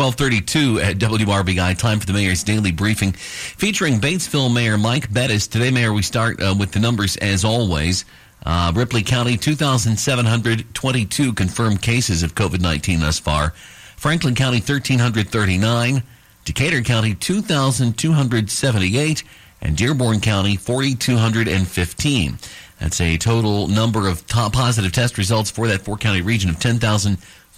1232 at WRBI. Time for the Mayor's Daily Briefing featuring Batesville Mayor Mike Bettice. Today, Mayor, we start uh, with the numbers as always. Uh, Ripley County, 2,722 confirmed cases of COVID 19 thus far. Franklin County, 1,339. Decatur County, 2,278. And Dearborn County, 4,215. That's a total number of positive test results for that four county region of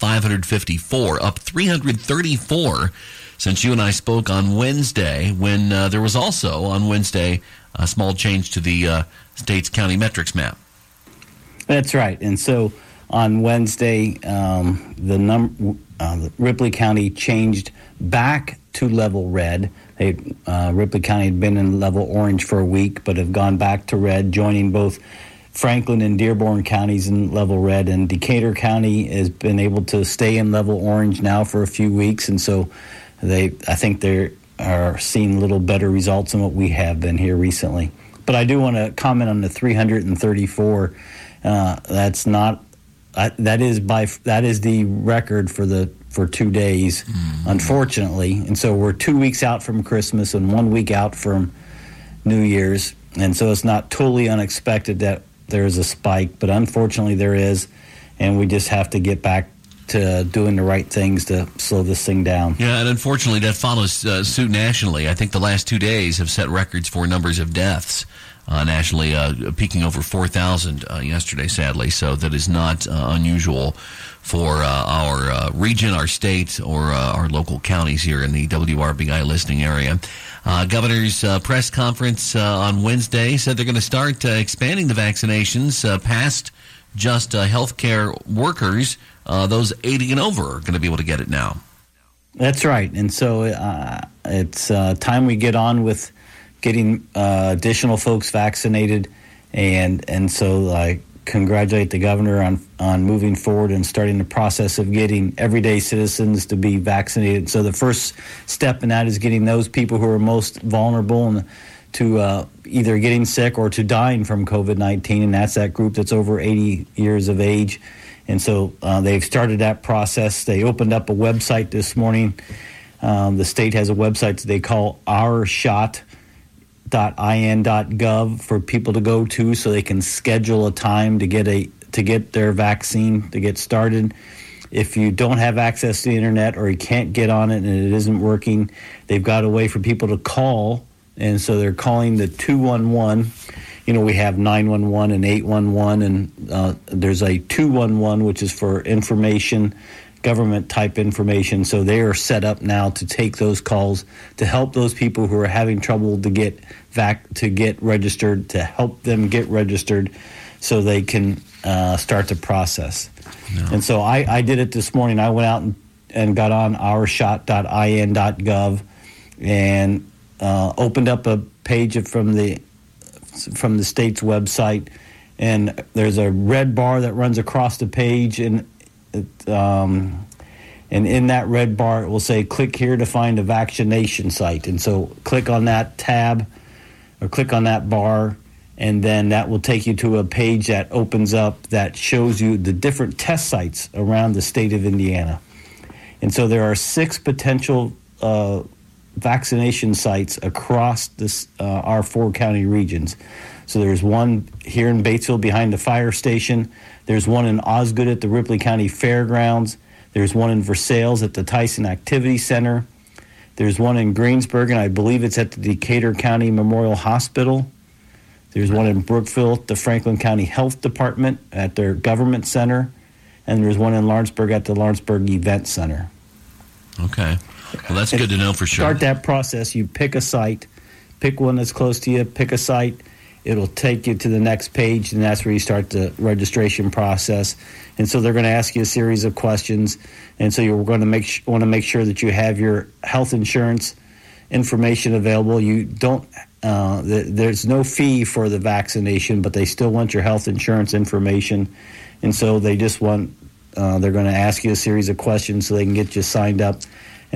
10,554, up 334 since you and I spoke on Wednesday, when uh, there was also on Wednesday a small change to the uh, state's county metrics map. That's right. And so on Wednesday, um, the num- uh, Ripley County changed back to level red. They, uh, Ripley County had been in level orange for a week, but have gone back to red, joining both Franklin and Dearborn counties in level red, and Decatur County has been able to stay in level orange now for a few weeks, and so they, I think they are seeing a little better results than what we have been here recently. But I do want to comment on the 334. Uh, that's not uh, that is by that is the record for the for two days, mm-hmm. unfortunately. And so we're two weeks out from Christmas and one week out from New Year's. And so it's not totally unexpected that there is a spike, but unfortunately there is. And we just have to get back to doing the right things to slow this thing down. Yeah, and unfortunately that follows uh, suit nationally. I think the last two days have set records for numbers of deaths Uh, nationally, uh, peaking over 4,000 uh, yesterday, sadly. So that is not uh, unusual for uh, our uh, region, our state, or uh, our local counties here in the WRBI listening area. Uh, governor's press conference on Wednesday said they're going to start expanding the vaccinations past just healthcare workers. those 80 and over are going to be able to get it now. That's right. And so it's time we get on with getting uh, additional folks vaccinated, and and so I congratulate the governor on on moving forward and starting the process of getting everyday citizens to be vaccinated. So the first step in that is getting those people who are most vulnerable and to uh, either getting sick or to dying from COVID nineteen, and that's that group that's over eighty years of age. And so uh, they've started that process. They opened up a website this morning. Um, the state has a website that they call Our Shot in.gov for people to go to so they can schedule a time to get a to get their vaccine to get started. If you don't have access to the internet or you can't get on it and it isn't working, they've got a way for people to call, and so they're calling the two one one. You know, we have 911 and 811, and uh, there's a 211, which is for information government type information. So they are set up now to take those calls to help those people who are having trouble to get vac- to get registered, to help them get registered, so they can uh, start the process. No. And so I, I did it this morning. I went out and, and got on ourshot.in.gov and uh, opened up a page from the from the state's website, and there's a red bar that runs across the page, and um, and in that red bar, it will say click here to find a vaccination site. And so click on that tab or click on that bar, and then that will take you to a page that opens up that shows you the different test sites around the state of Indiana. And so there are six potential uh, vaccination sites across this, uh, our four county regions. So there's one here in Batesville behind the fire station. There's one in Osgood at the Ripley County Fairgrounds. There's one in Versailles at the Tyson Activity Center. There's one in Greensburg, and I believe it's at the Decatur County Memorial Hospital. There's one in Brookville at the Franklin County Health Department at their government center. And there's one in Lawrenceburg at the Lawrenceburg Event Center. Okay. Well, that's good to know for sure. Start that process. You pick a site, pick one that's close to you, pick a site, it'll take you to the next page, and that's where you start the registration process. And so they're going to ask you a series of questions, and so you're going to make want to make sure that you have your health insurance information available. You don't. Uh, th- there's no fee for the vaccination, but they still want your health insurance information, and so they just want. Uh, they're going to ask you a series of questions so they can get you signed up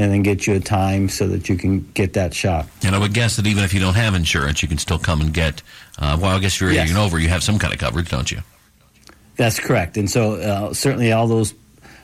and then get you a time so that you can get that shot. And I would guess that even if you don't have insurance, you can still come and get. Uh, well, I guess you're yes. over, you have some kind of coverage, don't you? That's correct. And so uh, certainly all those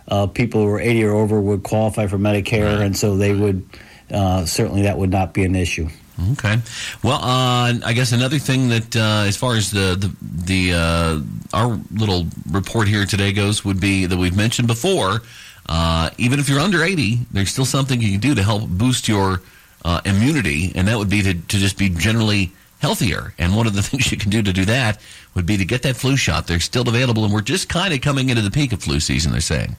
uh, people who are 80 or over would qualify for Medicare, and so they would uh, certainly that would not be an issue. Okay. Well, uh, I guess another thing that, uh, as far as the the, the uh, our little report here today goes, would be that we've mentioned before. Uh, even if you're under 80, there's still something you can do to help boost your uh, immunity, and that would be to, to just be generally healthier. And one of the things you can do to do that would be to get that flu shot. They're still available, and we're just kind of coming into the peak of flu season. They're saying.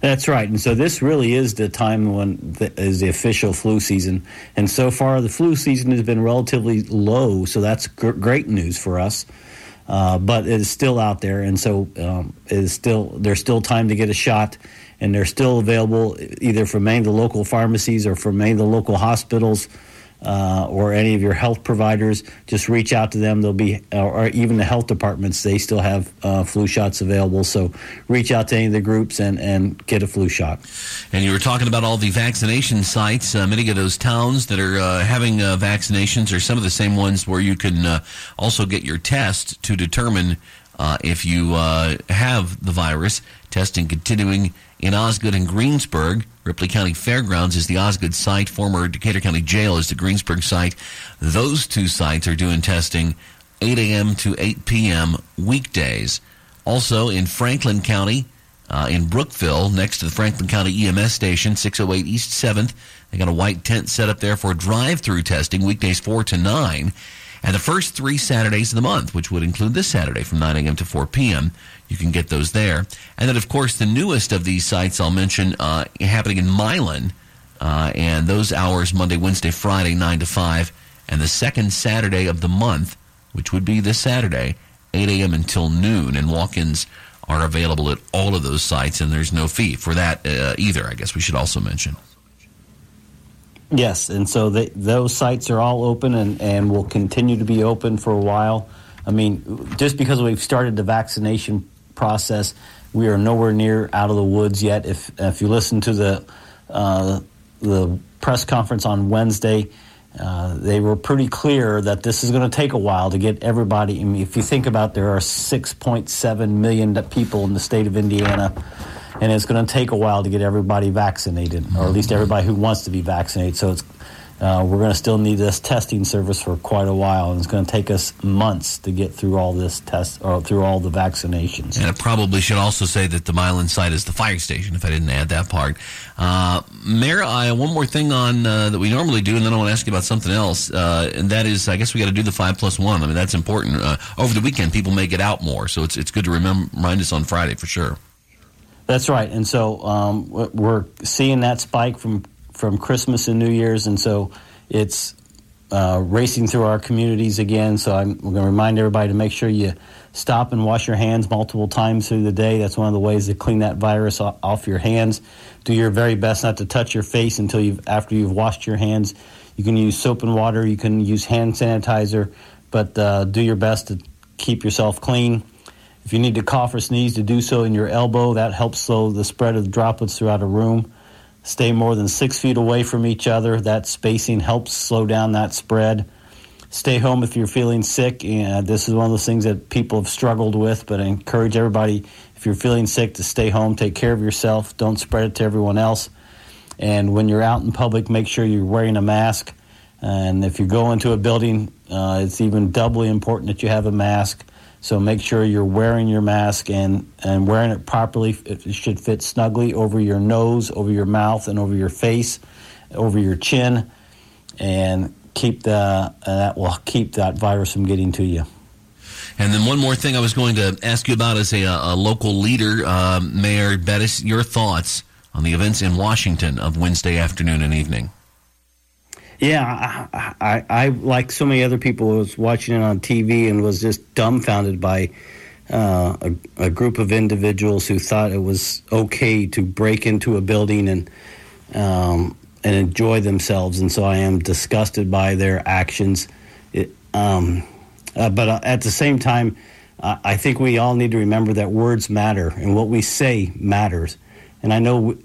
That's right, and so this really is the time when the, is the official flu season. And so far, the flu season has been relatively low, so that's gr- great news for us. Uh, but it is still out there, and so um, it is still there's still time to get a shot, and they're still available either from any of the local pharmacies or from any of the local hospitals uh, or any of your health providers, just reach out to them. They'll be, or even the health departments, they still have uh, flu shots available. So reach out to any of the groups and, and get a flu shot. And you were talking about all the vaccination sites. Uh, many of those towns that are uh, having uh, vaccinations are some of the same ones where you can uh, also get your test to determine if you have the virus. Testing continuing in Osgood and Greensburg. Ripley County Fairgrounds is the Osgood site. Former Decatur County Jail is the Greensburg site. Those two sites are doing testing 8 a.m. to 8 p.m. weekdays. Also in Franklin County, uh, in Brookville, next to the Franklin County EMS station, 608 East 7th. They got a white tent set up there for drive-through testing, weekdays 4 to 9. And the first three Saturdays of the month, which would include this Saturday from 9 a.m. to 4 p.m., you can get those there. And then, of course, the newest of these sites I'll mention uh, happening in Milan, uh, and those hours Monday, Wednesday, Friday, 9 to 5, and the second Saturday of the month, which would be this Saturday, 8 a.m. until noon, and walk-ins are available at all of those sites, and there's no fee for that uh, either. I guess we should also mention. Yes, and so they, those sites are all open and, and will continue to be open for a while. I mean, just because we've started the vaccination process, we are nowhere near out of the woods yet. If if you listen to the uh, the press conference on Wednesday, uh, they were pretty clear that this is going to take a while to get everybody. I mean, if you think about, there are 6.7 million people in the state of Indiana and it's going to take a while to get everybody vaccinated, or at least everybody who wants to be vaccinated. So it's uh, we're going to still need this testing service for quite a while, and it's going to take us months to get through all this test or through all the vaccinations. And it probably should also say that the Milan site is the fire station. If I didn't add that part, uh, Mayor, I one more thing on uh, that we normally do, and then I want to ask you about something else, uh, and that is, I guess we got to do the five plus one. I mean, that's important. Uh, over the weekend, people may get out more, so it's it's good to remember, remind us on Friday for sure. That's right, and so um, we're seeing that spike from from Christmas and New Year's, and so it's uh, racing through our communities again. So I'm going to remind everybody to make sure you stop and wash your hands multiple times through the day. That's one of the ways to clean that virus off your hands. Do your very best not to touch your face until you've after you've washed your hands. You can use soap and water. You can use hand sanitizer, but uh, do your best to keep yourself clean. If you need to cough or sneeze, to do so in your elbow. That helps slow the spread of droplets throughout a room. Stay more than six feet away from each other. That spacing helps slow down that spread. Stay home if you're feeling sick. And this is one of those things that people have struggled with, but I encourage everybody, if you're feeling sick, to stay home. Take care of yourself. Don't spread it to everyone else. And when you're out in public, make sure you're wearing a mask. And if you go into a building, uh, it's even doubly important that you have a mask. So make sure you're wearing your mask and, and wearing it properly. It should fit snugly over your nose, over your mouth, and over your face, over your chin, and keep the uh, that will keep that virus from getting to you. And then one more thing I was going to ask you about as a, a local leader, uh, Mayor Bettice, your thoughts on the events in Washington of Wednesday afternoon and evening. Yeah, I, I, I, like so many other people, was watching it on TV and was just dumbfounded by uh, a, a, group of individuals who thought it was okay to break into a building and um, and enjoy themselves. And so I am disgusted by their actions. It, um, uh, but uh, at the same time, I think we all need to remember that words matter and what we say matters. And I know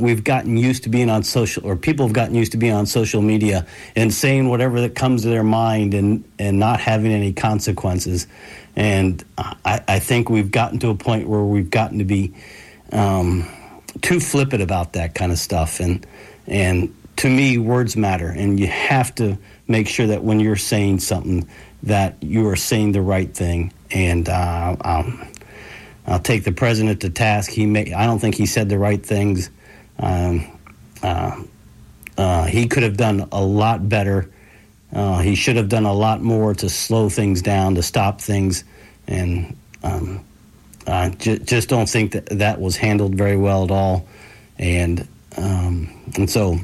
we've gotten used to being on social, or people have gotten used to being on social media and saying whatever that comes to their mind and, and not having any consequences. And I, I think we've gotten to a point where we've gotten to be um, too flippant about that kind of stuff. And and to me, words matter, and you have to make sure that when you're saying something, that you are saying the right thing. And uh, um, I'll take the president to task. He may, I don't think he said the right things. Um, uh, uh, he could have done a lot better. Uh, he should have done a lot more to slow things down, to stop things, and um, just don't think that that was handled very well at all. And um, and so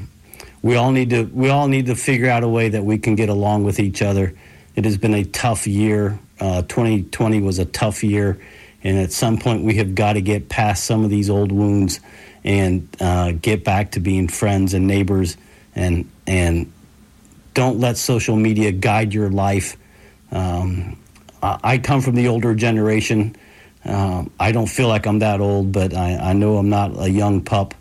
we all need to we all need to figure out a way that we can get along with each other. It has been a tough year. Uh, 2020 was a tough year, and at some point we have got to get past some of these old wounds and uh, get back to being friends and neighbors and and don't let social media guide your life. Um, I come from the older generation. Uh, I don't feel like I'm that old, but I, I know I'm not a young pup.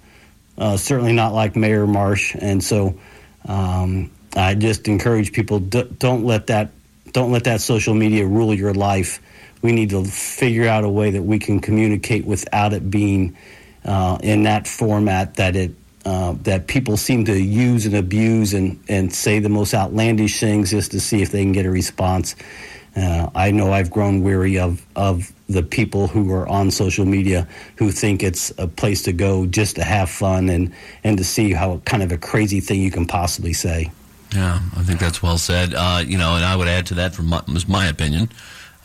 Uh, certainly not like Mayor Marsh, and so um, I just encourage people d- don't let that don't let that social media rule your life. We need to figure out a way that we can communicate without it being uh, in that format that it uh, that people seem to use and abuse and, and say the most outlandish things just to see if they can get a response. Uh, I know I've grown weary of, of the people who are on social media who think it's a place to go just to have fun and, and to see how kind of a crazy thing you can possibly say. Yeah, I think that's well said. Uh, you know, and I would add to that, from my, my opinion,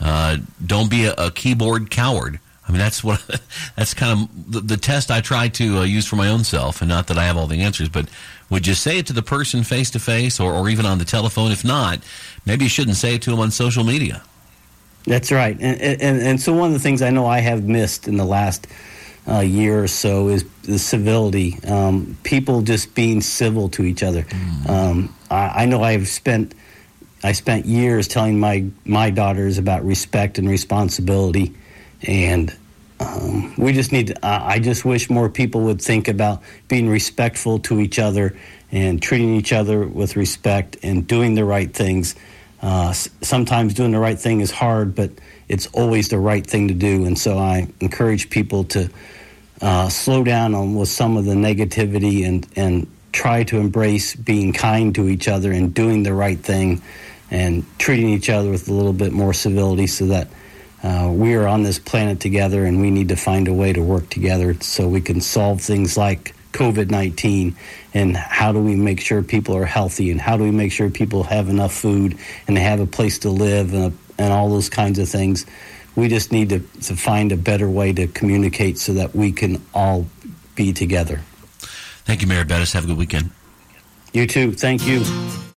uh, don't be a, a keyboard coward. I mean, that's what that's kind of the, the test I try to uh, use for my own self, and not that I have all the answers, but would you say it to the person face to face, or or even on the telephone? If not, maybe you shouldn't say it to them on social media. That's right, and and, and so one of the things I know I have missed in the last uh, year or so is the civility. Um, people just being civil to each other. Mm. Um, I, I know I've spent I spent years telling my my daughters about respect and responsibility, and um, we just need. To, I just wish more people would think about being respectful to each other and treating each other with respect and doing the right things. Uh, sometimes doing the right thing is hard, but it's always the right thing to do. And so I encourage people to uh, slow down on with some of the negativity and and try to embrace being kind to each other and doing the right thing and treating each other with a little bit more civility so that uh, we are on this planet together and we need to find a way to work together so we can solve things like COVID 19 and how do we make sure people are healthy and how do we make sure people have enough food and they have a place to live and, a, and all those kinds of things. We just need to, to find a better way to communicate so that we can all be together. Thank you, Mayor Bettice. Have a good weekend. You too. Thank you.